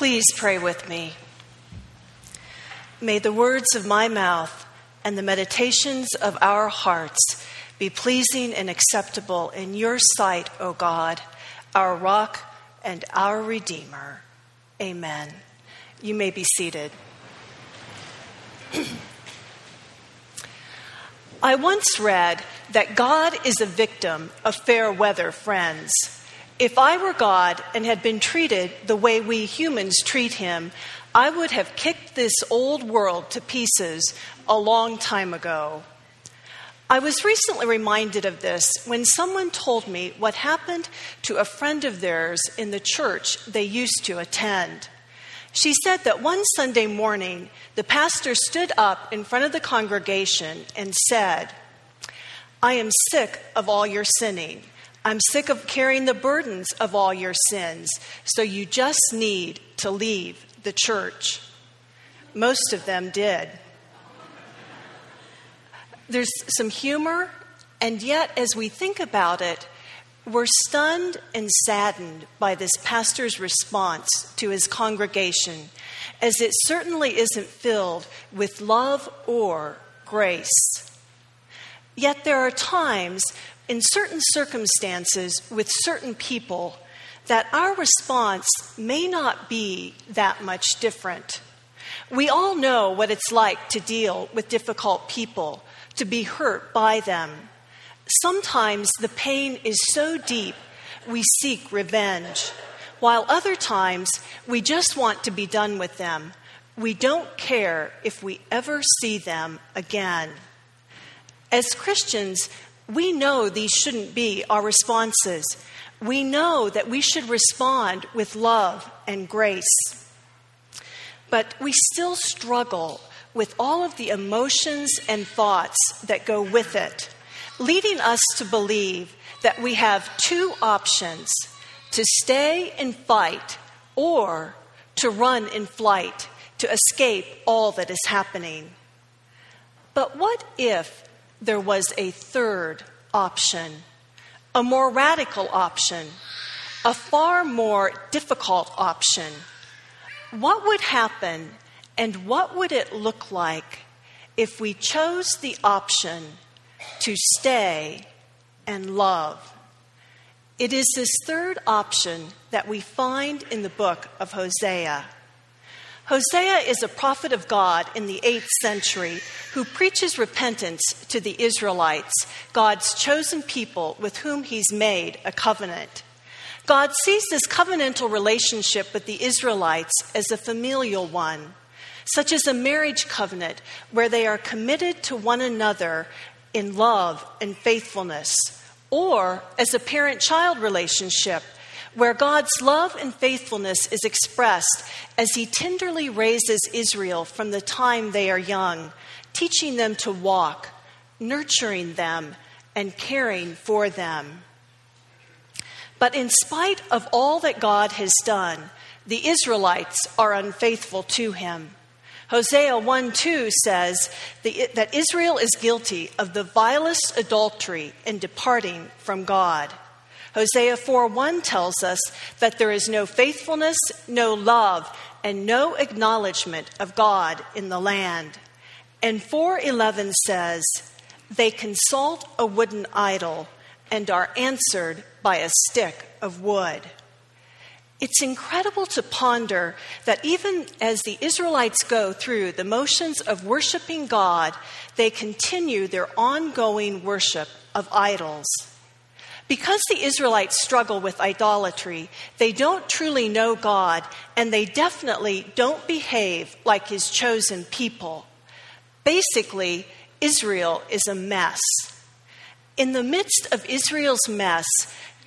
Please pray with me. May the words of my mouth and the meditations of our hearts be pleasing and acceptable in your sight, O God, our rock and our Redeemer. Amen. You may be seated. I once read that God is a victim of fair weather friends. If I were God and had been treated the way we humans treat him, I would have kicked this old world to pieces a long time ago. I was recently reminded of this when someone told me what happened to a friend of theirs in the church they used to attend. She said that one Sunday morning, the pastor stood up in front of the congregation and said, I am sick of all your sinning. I'm sick of carrying the burdens of all your sins, so you just need to leave the church. Most of them did. There's some humor, and yet, as we think about it, we're stunned and saddened by this pastor's response to his congregation, as it certainly isn't filled with love or grace. Yet there are times in certain circumstances with certain people that our response may not be that much different. We all know what it's like to deal with difficult people, to be hurt by them. Sometimes the pain is so deep we seek revenge, while other times we just want to be done with them. We don't care if we ever see them again. As Christians, we know these shouldn't be our responses. We know that we should respond with love and grace. But we still struggle with all of the emotions and thoughts that go with it, leading us to believe that we have two options to stay and fight or to run in flight to escape all that is happening. But what if there was a third option, a more radical option, a far more difficult option. What would happen and what would it look like if we chose the option to stay and love? It is this third option that we find in the book of Hosea. Hosea is a prophet of God in the 8th century who preaches repentance to the Israelites, God's chosen people with whom he's made a covenant. God sees this covenantal relationship with the Israelites as a familial one, such as a marriage covenant where they are committed to one another in love and faithfulness, or as a parent child relationship where God's love and faithfulness is expressed as He tenderly raises Israel from the time they are young, teaching them to walk, nurturing them, and caring for them. But in spite of all that God has done, the Israelites are unfaithful to Him. Hosea 1 2 says that Israel is guilty of the vilest adultery in departing from God. Hosea 4 1 tells us that there is no faithfulness, no love, and no acknowledgement of God in the land. And 411 says, They consult a wooden idol and are answered by a stick of wood. It's incredible to ponder that even as the Israelites go through the motions of worshiping God, they continue their ongoing worship of idols. Because the Israelites struggle with idolatry, they don't truly know God, and they definitely don't behave like his chosen people. Basically, Israel is a mess. In the midst of Israel's mess,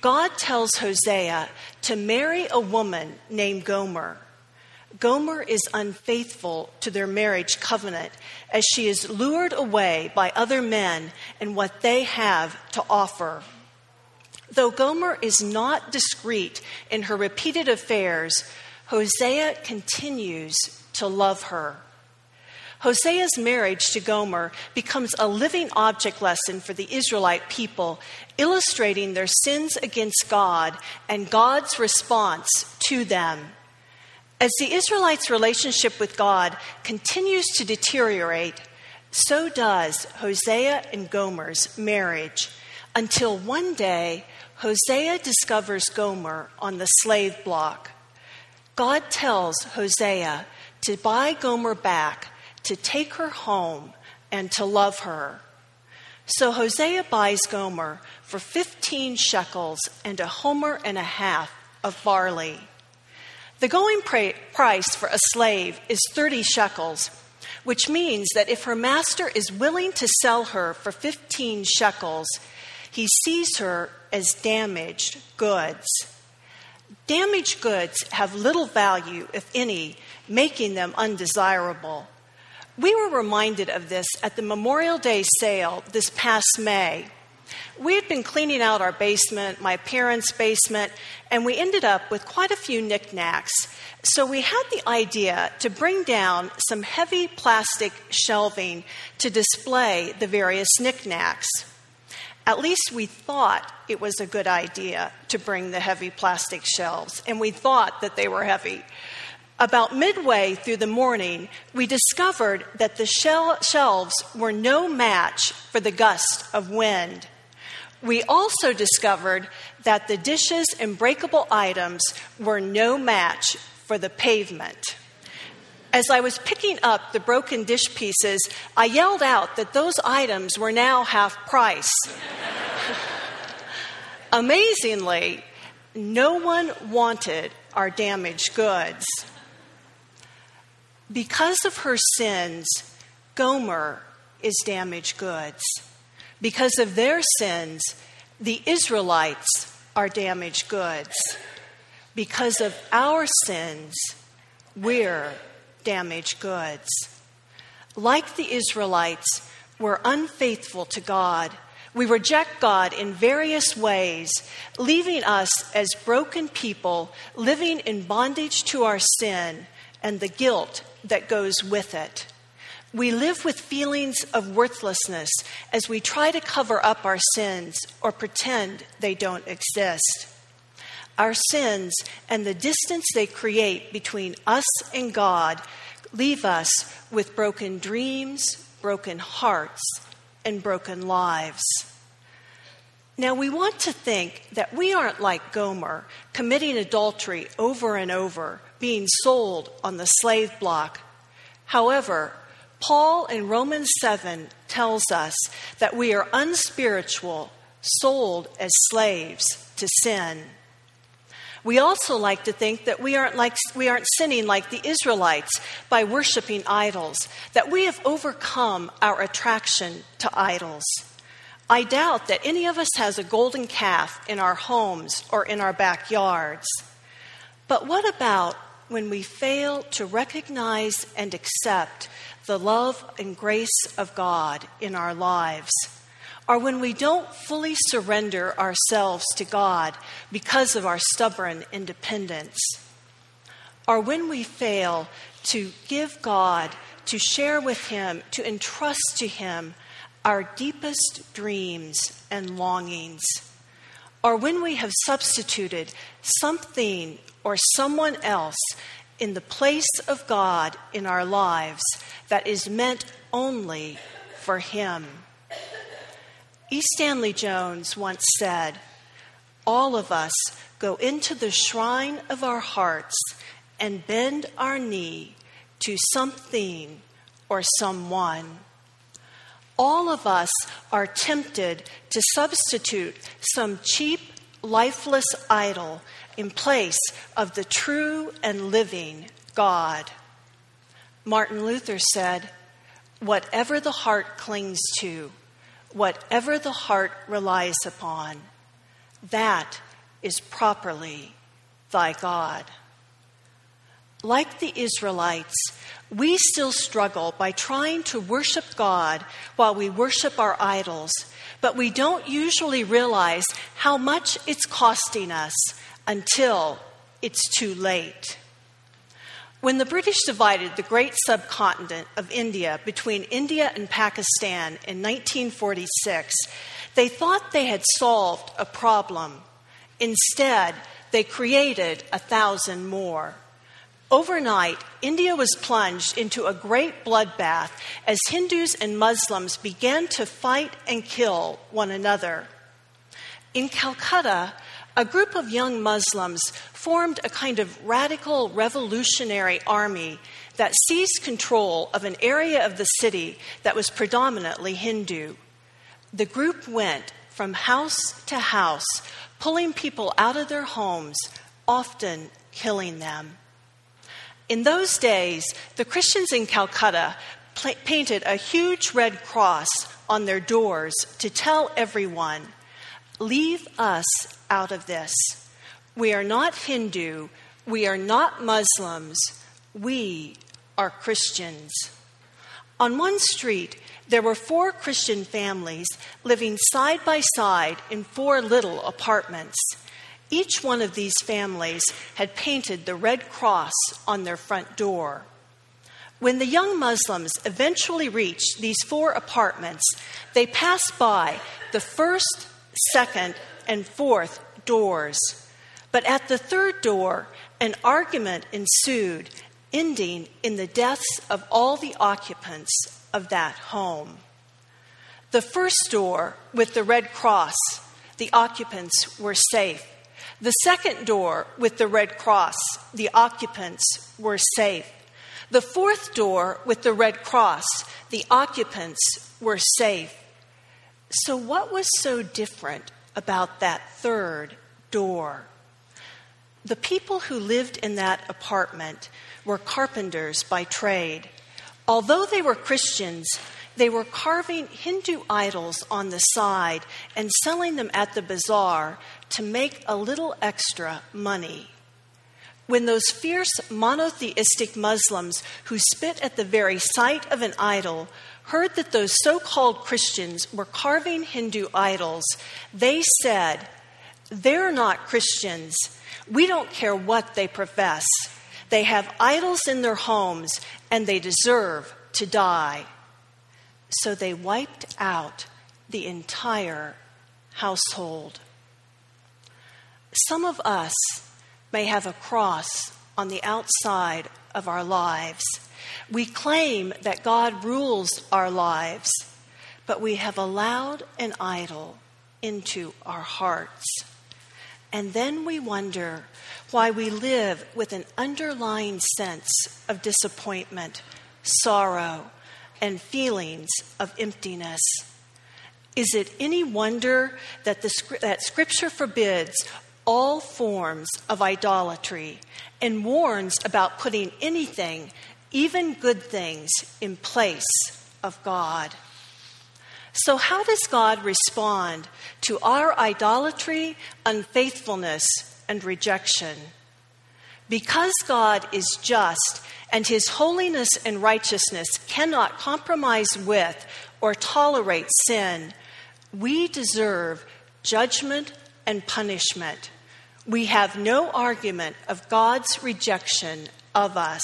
God tells Hosea to marry a woman named Gomer. Gomer is unfaithful to their marriage covenant as she is lured away by other men and what they have to offer. Though Gomer is not discreet in her repeated affairs, Hosea continues to love her. Hosea's marriage to Gomer becomes a living object lesson for the Israelite people, illustrating their sins against God and God's response to them. As the Israelites' relationship with God continues to deteriorate, so does Hosea and Gomer's marriage until one day Hosea discovers Gomer on the slave block. God tells Hosea to buy Gomer back, to take her home, and to love her. So Hosea buys Gomer for 15 shekels and a homer and a half of barley. The going price for a slave is 30 shekels, which means that if her master is willing to sell her for 15 shekels, he sees her as damaged goods. Damaged goods have little value, if any, making them undesirable. We were reminded of this at the Memorial Day sale this past May. We had been cleaning out our basement, my parents' basement, and we ended up with quite a few knickknacks. So we had the idea to bring down some heavy plastic shelving to display the various knickknacks. At least we thought it was a good idea to bring the heavy plastic shelves, and we thought that they were heavy. About midway through the morning, we discovered that the shel- shelves were no match for the gust of wind. We also discovered that the dishes and breakable items were no match for the pavement. As I was picking up the broken dish pieces, I yelled out that those items were now half price. Amazingly, no one wanted our damaged goods. Because of her sins, Gomer is damaged goods. Because of their sins, the Israelites are damaged goods. Because of our sins, we're damaged goods. Like the Israelites, we're unfaithful to God. We reject God in various ways, leaving us as broken people living in bondage to our sin and the guilt that goes with it. We live with feelings of worthlessness as we try to cover up our sins or pretend they don't exist. Our sins and the distance they create between us and God leave us with broken dreams, broken hearts, and broken lives. Now, we want to think that we aren't like Gomer, committing adultery over and over, being sold on the slave block. However, Paul in Romans 7 tells us that we are unspiritual, sold as slaves to sin. We also like to think that we aren't, like, we aren't sinning like the Israelites by worshiping idols, that we have overcome our attraction to idols. I doubt that any of us has a golden calf in our homes or in our backyards. But what about when we fail to recognize and accept the love and grace of God in our lives? Or when we don't fully surrender ourselves to God because of our stubborn independence? Or when we fail to give God, to share with Him, to entrust to Him our deepest dreams and longings? Or when we have substituted something or someone else in the place of God in our lives that is meant only for Him? E. Stanley Jones once said, All of us go into the shrine of our hearts and bend our knee to something or someone. All of us are tempted to substitute some cheap, lifeless idol in place of the true and living God. Martin Luther said, Whatever the heart clings to, whatever the heart relies upon, that is properly thy God. Like the Israelites, we still struggle by trying to worship God while we worship our idols, but we don't usually realize how much it's costing us until it's too late. When the British divided the great subcontinent of India between India and Pakistan in 1946, they thought they had solved a problem. Instead, they created a thousand more. Overnight, India was plunged into a great bloodbath as Hindus and Muslims began to fight and kill one another. In Calcutta, a group of young Muslims formed a kind of radical revolutionary army that seized control of an area of the city that was predominantly Hindu. The group went from house to house, pulling people out of their homes, often killing them. In those days, the Christians in Calcutta pl- painted a huge red cross on their doors to tell everyone, Leave us out of this. We are not Hindu. We are not Muslims. We are Christians. On one street, there were four Christian families living side by side in four little apartments. Each one of these families had painted the Red Cross on their front door. When the young Muslims eventually reached these four apartments, they passed by the first, second, and fourth doors. But at the third door, an argument ensued, ending in the deaths of all the occupants of that home. The first door with the Red Cross, the occupants were safe. The second door with the Red Cross, the occupants were safe. The fourth door with the Red Cross, the occupants were safe. So, what was so different about that third door? The people who lived in that apartment were carpenters by trade. Although they were Christians, they were carving Hindu idols on the side and selling them at the bazaar to make a little extra money. When those fierce monotheistic Muslims who spit at the very sight of an idol heard that those so called Christians were carving Hindu idols, they said, They're not Christians. We don't care what they profess. They have idols in their homes and they deserve to die. So they wiped out the entire household. Some of us may have a cross on the outside of our lives. We claim that God rules our lives, but we have allowed an idol into our hearts. And then we wonder why we live with an underlying sense of disappointment, sorrow, and feelings of emptiness. Is it any wonder that, the, that Scripture forbids all forms of idolatry and warns about putting anything, even good things, in place of God? So, how does God respond to our idolatry, unfaithfulness, and rejection? Because God is just and his holiness and righteousness cannot compromise with or tolerate sin, we deserve judgment and punishment. We have no argument of God's rejection of us.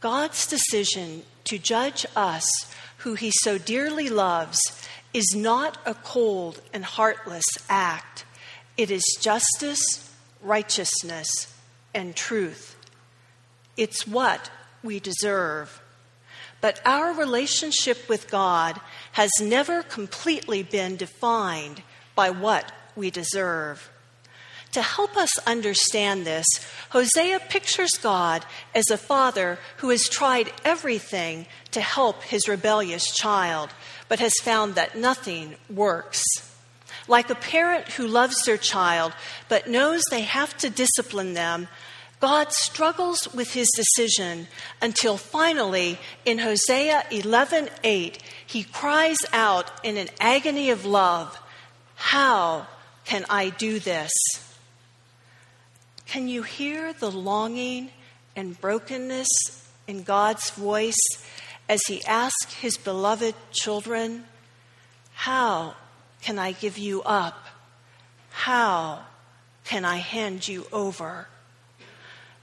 God's decision to judge us who he so dearly loves, is not a cold and heartless act. It is justice, righteousness, and truth. It's what we deserve. But our relationship with God has never completely been defined by what we deserve. To help us understand this, Hosea pictures God as a father who has tried everything to help his rebellious child, but has found that nothing works. Like a parent who loves their child but knows they have to discipline them, God struggles with his decision until finally in Hosea 11:8 he cries out in an agony of love, "How can I do this?" Can you hear the longing and brokenness in God's voice as He asks His beloved children, How can I give you up? How can I hand you over?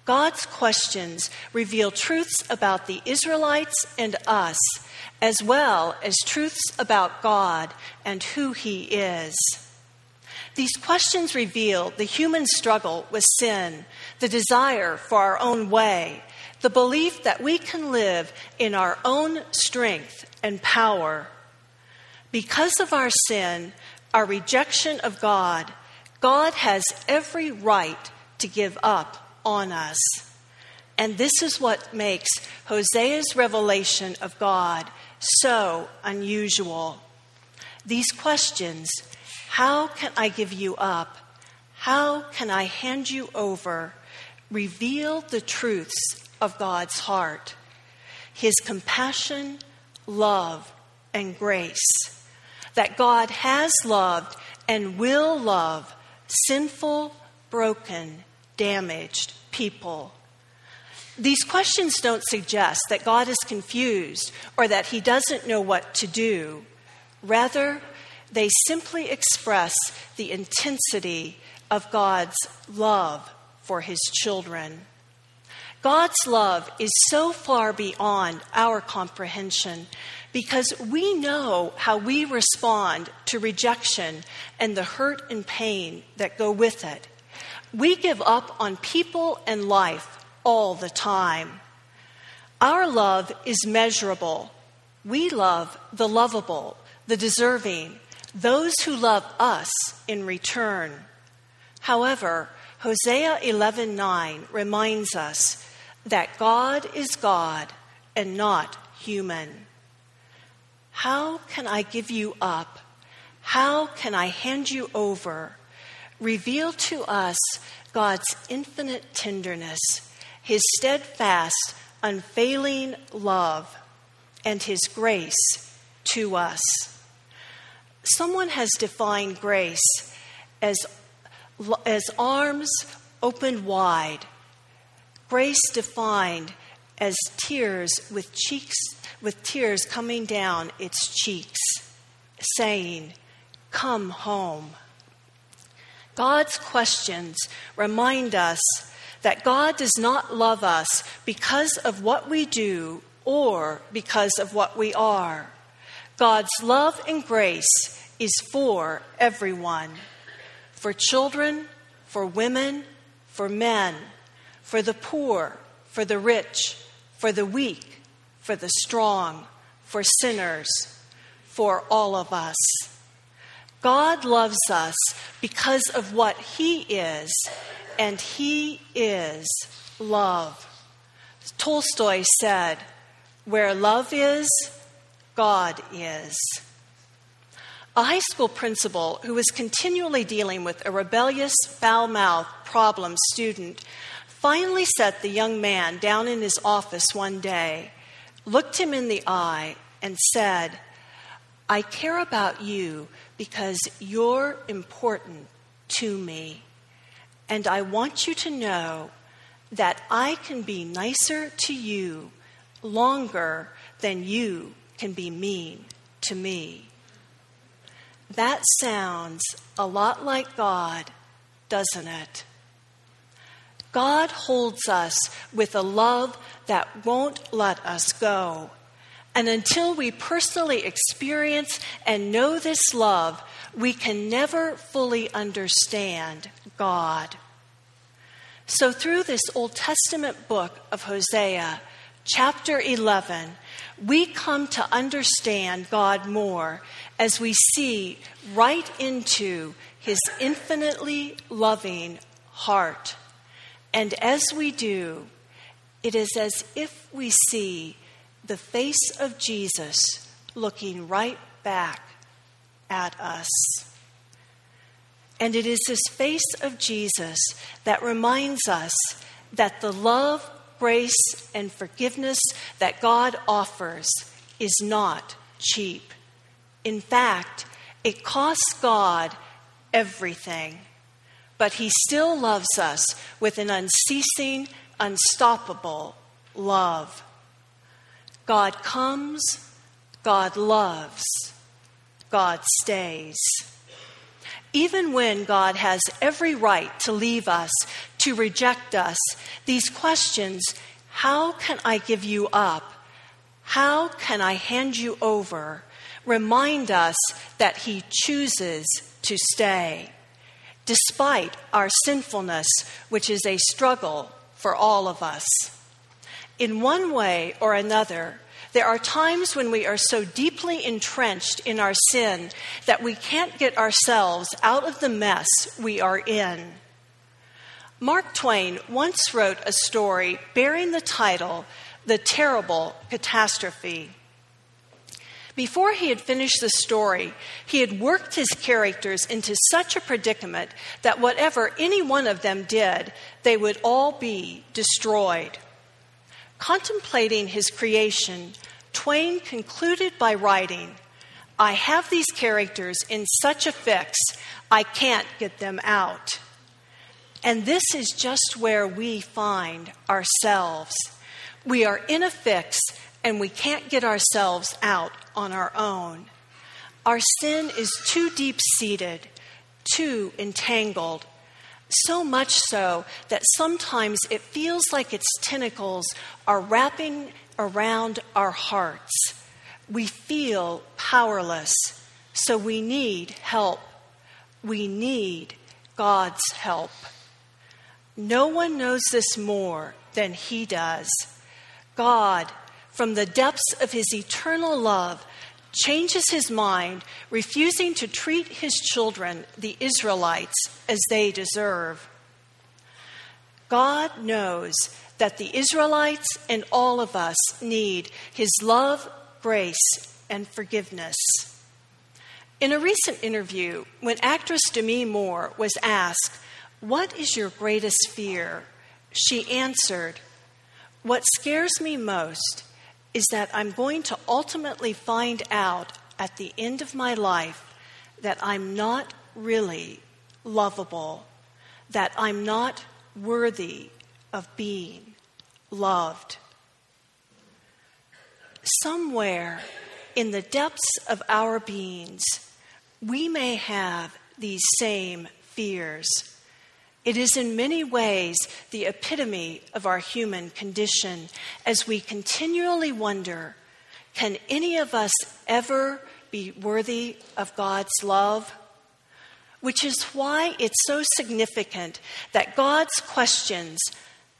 God's questions reveal truths about the Israelites and us, as well as truths about God and who He is. These questions reveal the human struggle with sin, the desire for our own way, the belief that we can live in our own strength and power. Because of our sin, our rejection of God, God has every right to give up on us. And this is what makes Hosea's revelation of God so unusual. These questions how can I give you up? How can I hand you over? Reveal the truths of God's heart His compassion, love, and grace. That God has loved and will love sinful, broken, damaged people. These questions don't suggest that God is confused or that he doesn't know what to do. Rather, they simply express the intensity of God's love for his children. God's love is so far beyond our comprehension because we know how we respond to rejection and the hurt and pain that go with it. We give up on people and life all the time. Our love is measurable. We love the lovable, the deserving, those who love us in return. However, Hosea 11:9 reminds us that God is God and not human. How can I give you up? How can I hand you over? Reveal to us God's infinite tenderness, His steadfast, unfailing love, and His grace to us. Someone has defined grace as, as arms opened wide, grace defined as tears with cheeks with tears coming down its cheeks, saying, Come home. God's questions remind us that God does not love us because of what we do or because of what we are. God's love and grace is for everyone for children, for women, for men, for the poor, for the rich, for the weak, for the strong, for sinners, for all of us. God loves us because of what He is, and He is love. Tolstoy said, Where love is, God is. A high school principal who was continually dealing with a rebellious, foul mouthed problem student finally set the young man down in his office one day, looked him in the eye, and said, I care about you because you're important to me. And I want you to know that I can be nicer to you longer than you can be mean to me. That sounds a lot like God, doesn't it? God holds us with a love that won't let us go. And until we personally experience and know this love, we can never fully understand God. So, through this Old Testament book of Hosea, chapter 11, we come to understand God more as we see right into his infinitely loving heart. And as we do, it is as if we see the face of Jesus looking right back at us. And it is this face of Jesus that reminds us that the love grace and forgiveness that God offers is not cheap. In fact, it costs God everything, but He still loves us with an unceasing, unstoppable love. God comes, God loves, God stays. Even when God has every right to leave us, to reject us, these questions how can I give you up? How can I hand you over? Remind us that He chooses to stay. despite our sinfulness, which is a struggle for all of us. In one way or another, there are times when we are so deeply entrenched in our sin that we can't get ourselves out of the mess we are in. Mark Twain once wrote a story bearing the title The Terrible Catastrophe. Before he had finished the story, he had worked his characters into such a predicament that whatever any one of them did, they would all be destroyed. Contemplating his creation, Twain concluded by writing, I have these characters in such a fix, I can't get them out. And this is just where we find ourselves. We are in a fix and we can't get ourselves out on our own. Our sin is too deep seated, too entangled, so much so that sometimes it feels like its tentacles are wrapping around our hearts. We feel powerless, so we need help. We need God's help. No one knows this more than He does. God, from the depths of His eternal love, changes his mind, refusing to treat his children, the Israelites, as they deserve. God knows that the Israelites and all of us need his love, grace, and forgiveness. In a recent interview, when actress Demi Moore was asked, what is your greatest fear? She answered, What scares me most is that I'm going to ultimately find out at the end of my life that I'm not really lovable, that I'm not worthy of being loved. Somewhere in the depths of our beings, we may have these same fears. It is in many ways the epitome of our human condition as we continually wonder can any of us ever be worthy of God's love? Which is why it's so significant that God's questions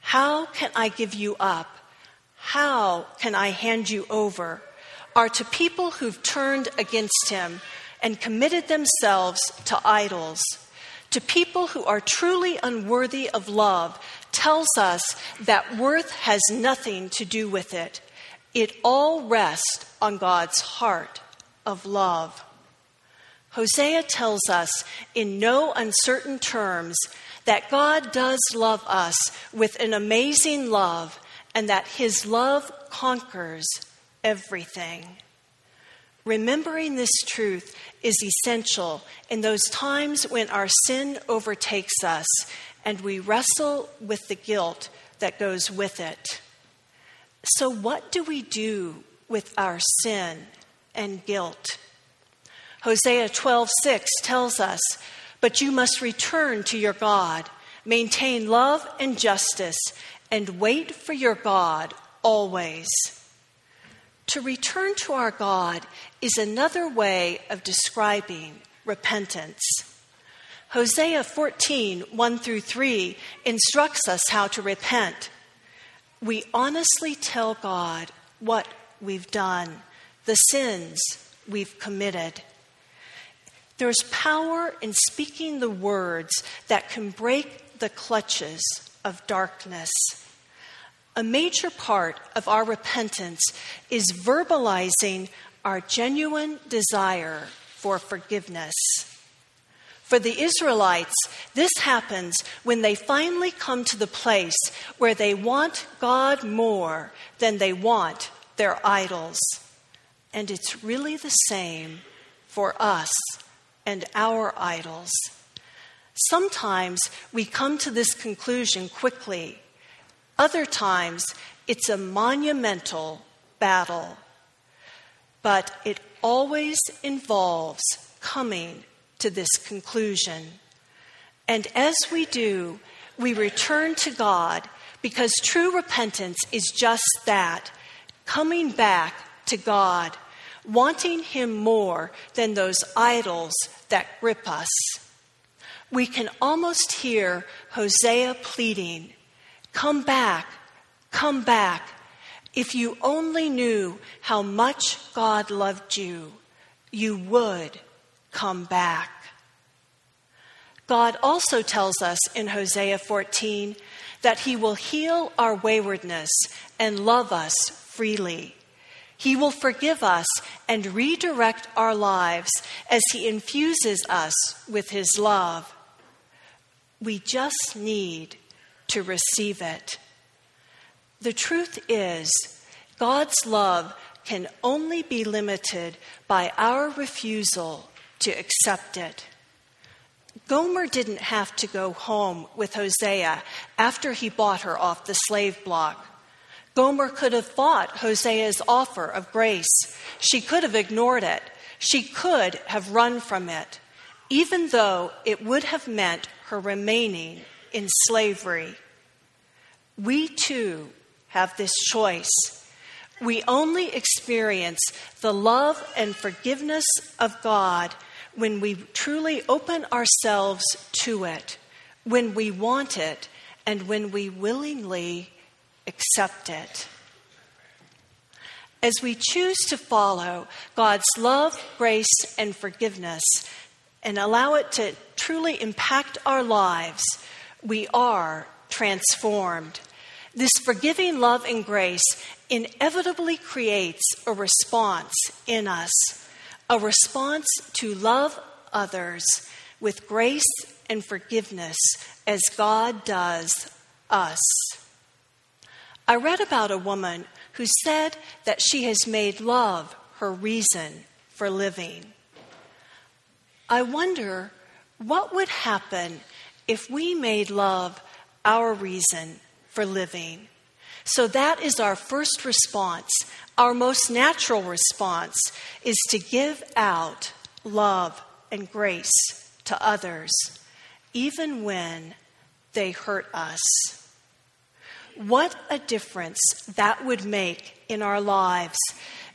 how can I give you up? How can I hand you over? are to people who've turned against Him and committed themselves to idols to people who are truly unworthy of love tells us that worth has nothing to do with it. It all rests on God's heart of love. Hosea tells us in no uncertain terms that God does love us with an amazing love and that his love conquers everything. Remembering this truth is essential in those times when our sin overtakes us and we wrestle with the guilt that goes with it. So, what do we do with our sin and guilt? Hosea 12:6 tells us, "But you must return to your God, maintain love and justice, and wait for your God always." To return to our God is another way of describing repentance. Hosea 14, 1 through 3, instructs us how to repent. We honestly tell God what we've done, the sins we've committed. There's power in speaking the words that can break the clutches of darkness. A major part of our repentance is verbalizing our genuine desire for forgiveness. For the Israelites, this happens when they finally come to the place where they want God more than they want their idols. And it's really the same for us and our idols. Sometimes we come to this conclusion quickly other times, it's a monumental battle, but it always involves coming to this conclusion. And as we do, we return to God because true repentance is just that coming back to God, wanting Him more than those idols that grip us. we can almost hear Hosea pleading, Come back, come back. If you only knew how much God loved you, you would come back. God also tells us in Hosea 14 that He will heal our waywardness and love us freely. He will forgive us and redirect our lives as He infuses us with His love. We just need to receive it. The truth is, God's love can only be limited by our refusal to accept it. Gomer didn't have to go home with Hosea after he bought her off the slave block. Gomer could have fought Hosea's offer of grace. She could have ignored it. She could have run from it, even though it would have meant her remaining in slavery. We too have this choice. We only experience the love and forgiveness of God when we truly open ourselves to it, when we want it, and when we willingly accept it. As we choose to follow God's love, grace, and forgiveness and allow it to truly impact our lives, we are transformed. This forgiving love and grace inevitably creates a response in us, a response to love others with grace and forgiveness as God does us. I read about a woman who said that she has made love her reason for living. I wonder what would happen if we made love our reason for living. So that is our first response. Our most natural response is to give out love and grace to others, even when they hurt us. What a difference that would make in our lives,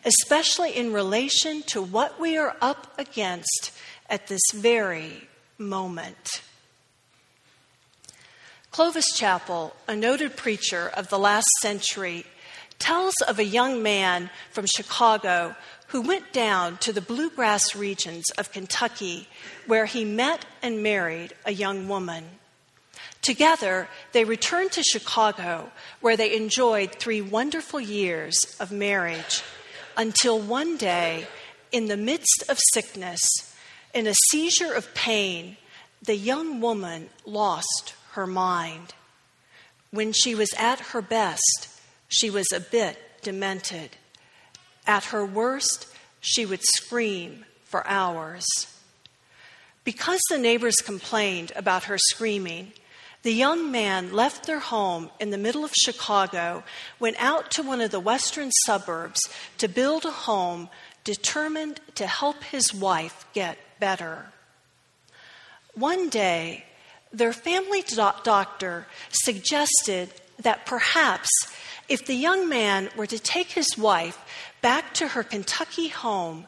especially in relation to what we are up against at this very moment. Clovis Chappell, a noted preacher of the last century, tells of a young man from Chicago who went down to the bluegrass regions of Kentucky where he met and married a young woman. Together, they returned to Chicago, where they enjoyed three wonderful years of marriage, until one day, in the midst of sickness, in a seizure of pain, the young woman lost her mind. When she was at her best, she was a bit demented. At her worst, she would scream for hours. Because the neighbors complained about her screaming, the young man left their home in the middle of Chicago, went out to one of the western suburbs to build a home, determined to help his wife get better. One day, their family do- doctor suggested that perhaps if the young man were to take his wife back to her Kentucky home,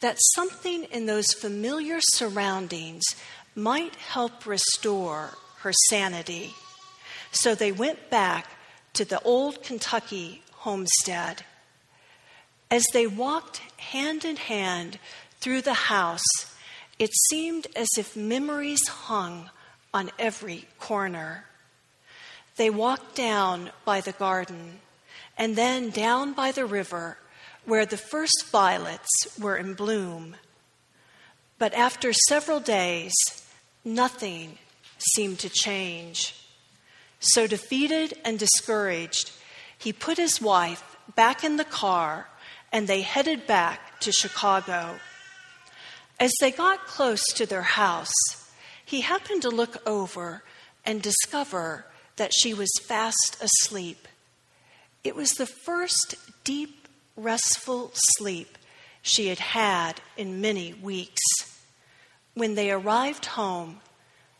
that something in those familiar surroundings might help restore her sanity. So they went back to the old Kentucky homestead. As they walked hand in hand through the house, it seemed as if memories hung on every corner. They walked down by the garden and then down by the river where the first violets were in bloom. But after several days, nothing seemed to change. So, defeated and discouraged, he put his wife back in the car and they headed back to Chicago. As they got close to their house, he happened to look over and discover that she was fast asleep. It was the first deep, restful sleep she had had in many weeks. When they arrived home,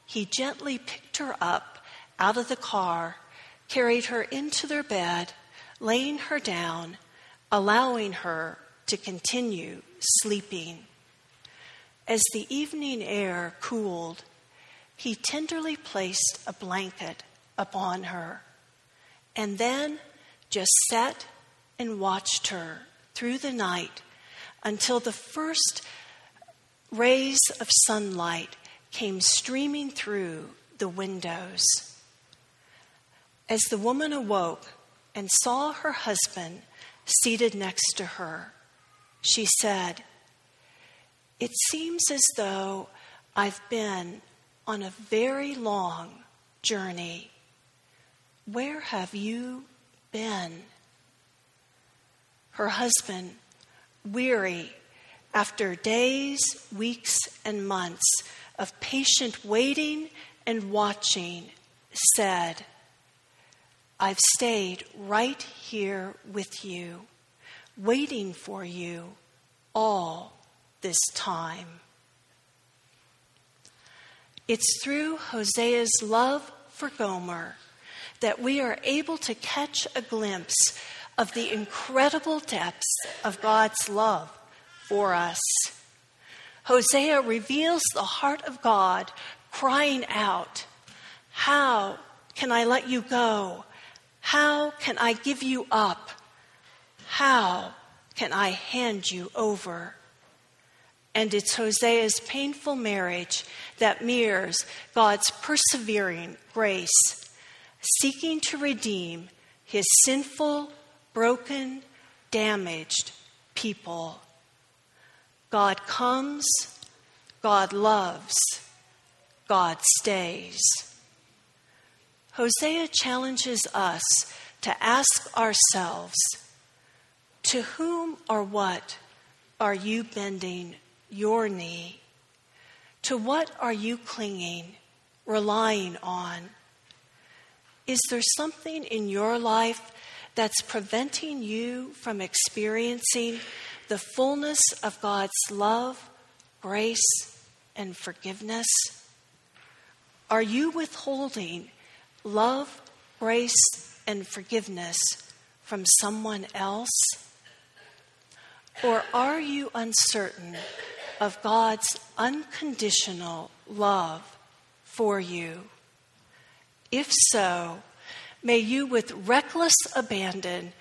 he gently picked her up out of the car, carried her into their bed, laying her down, allowing her to continue sleeping. As the evening air cooled, he tenderly placed a blanket upon her and then just sat and watched her through the night until the first rays of sunlight came streaming through the windows. As the woman awoke and saw her husband seated next to her, she said, It seems as though I've been on a very long journey. Where have you been? Her husband, weary after days, weeks, and months of patient waiting and watching, said, I've stayed right here with you, waiting for you all this time. It's through Hosea's love for Gomer that we are able to catch a glimpse of the incredible depths of God's love for us. Hosea reveals the heart of God crying out, How can I let you go? How can I give you up? How can I hand you over? And it's Hosea's painful marriage that mirrors God's persevering grace, seeking to redeem his sinful, broken, damaged people. God comes, God loves, God stays. Hosea challenges us to ask ourselves to whom or what are you bending your knee? To what are you clinging, relying on? Is there something in your life that's preventing you from experiencing the fullness of God's love, grace, and forgiveness? Are you withholding love, grace, and forgiveness from someone else? Or are you uncertain of God's unconditional love for you? If so, may you with reckless abandon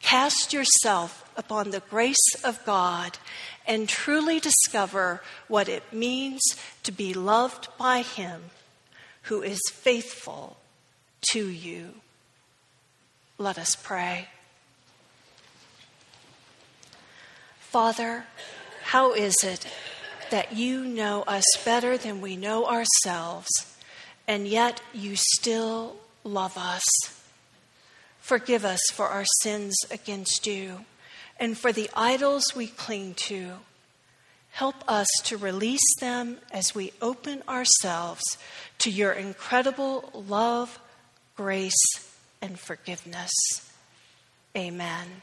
cast yourself upon the grace of God and truly discover what it means to be loved by Him who is faithful to you. Let us pray. Father, how is it that you know us better than we know ourselves, and yet you still love us? Forgive us for our sins against you and for the idols we cling to. Help us to release them as we open ourselves to your incredible love grace, and forgiveness. Amen.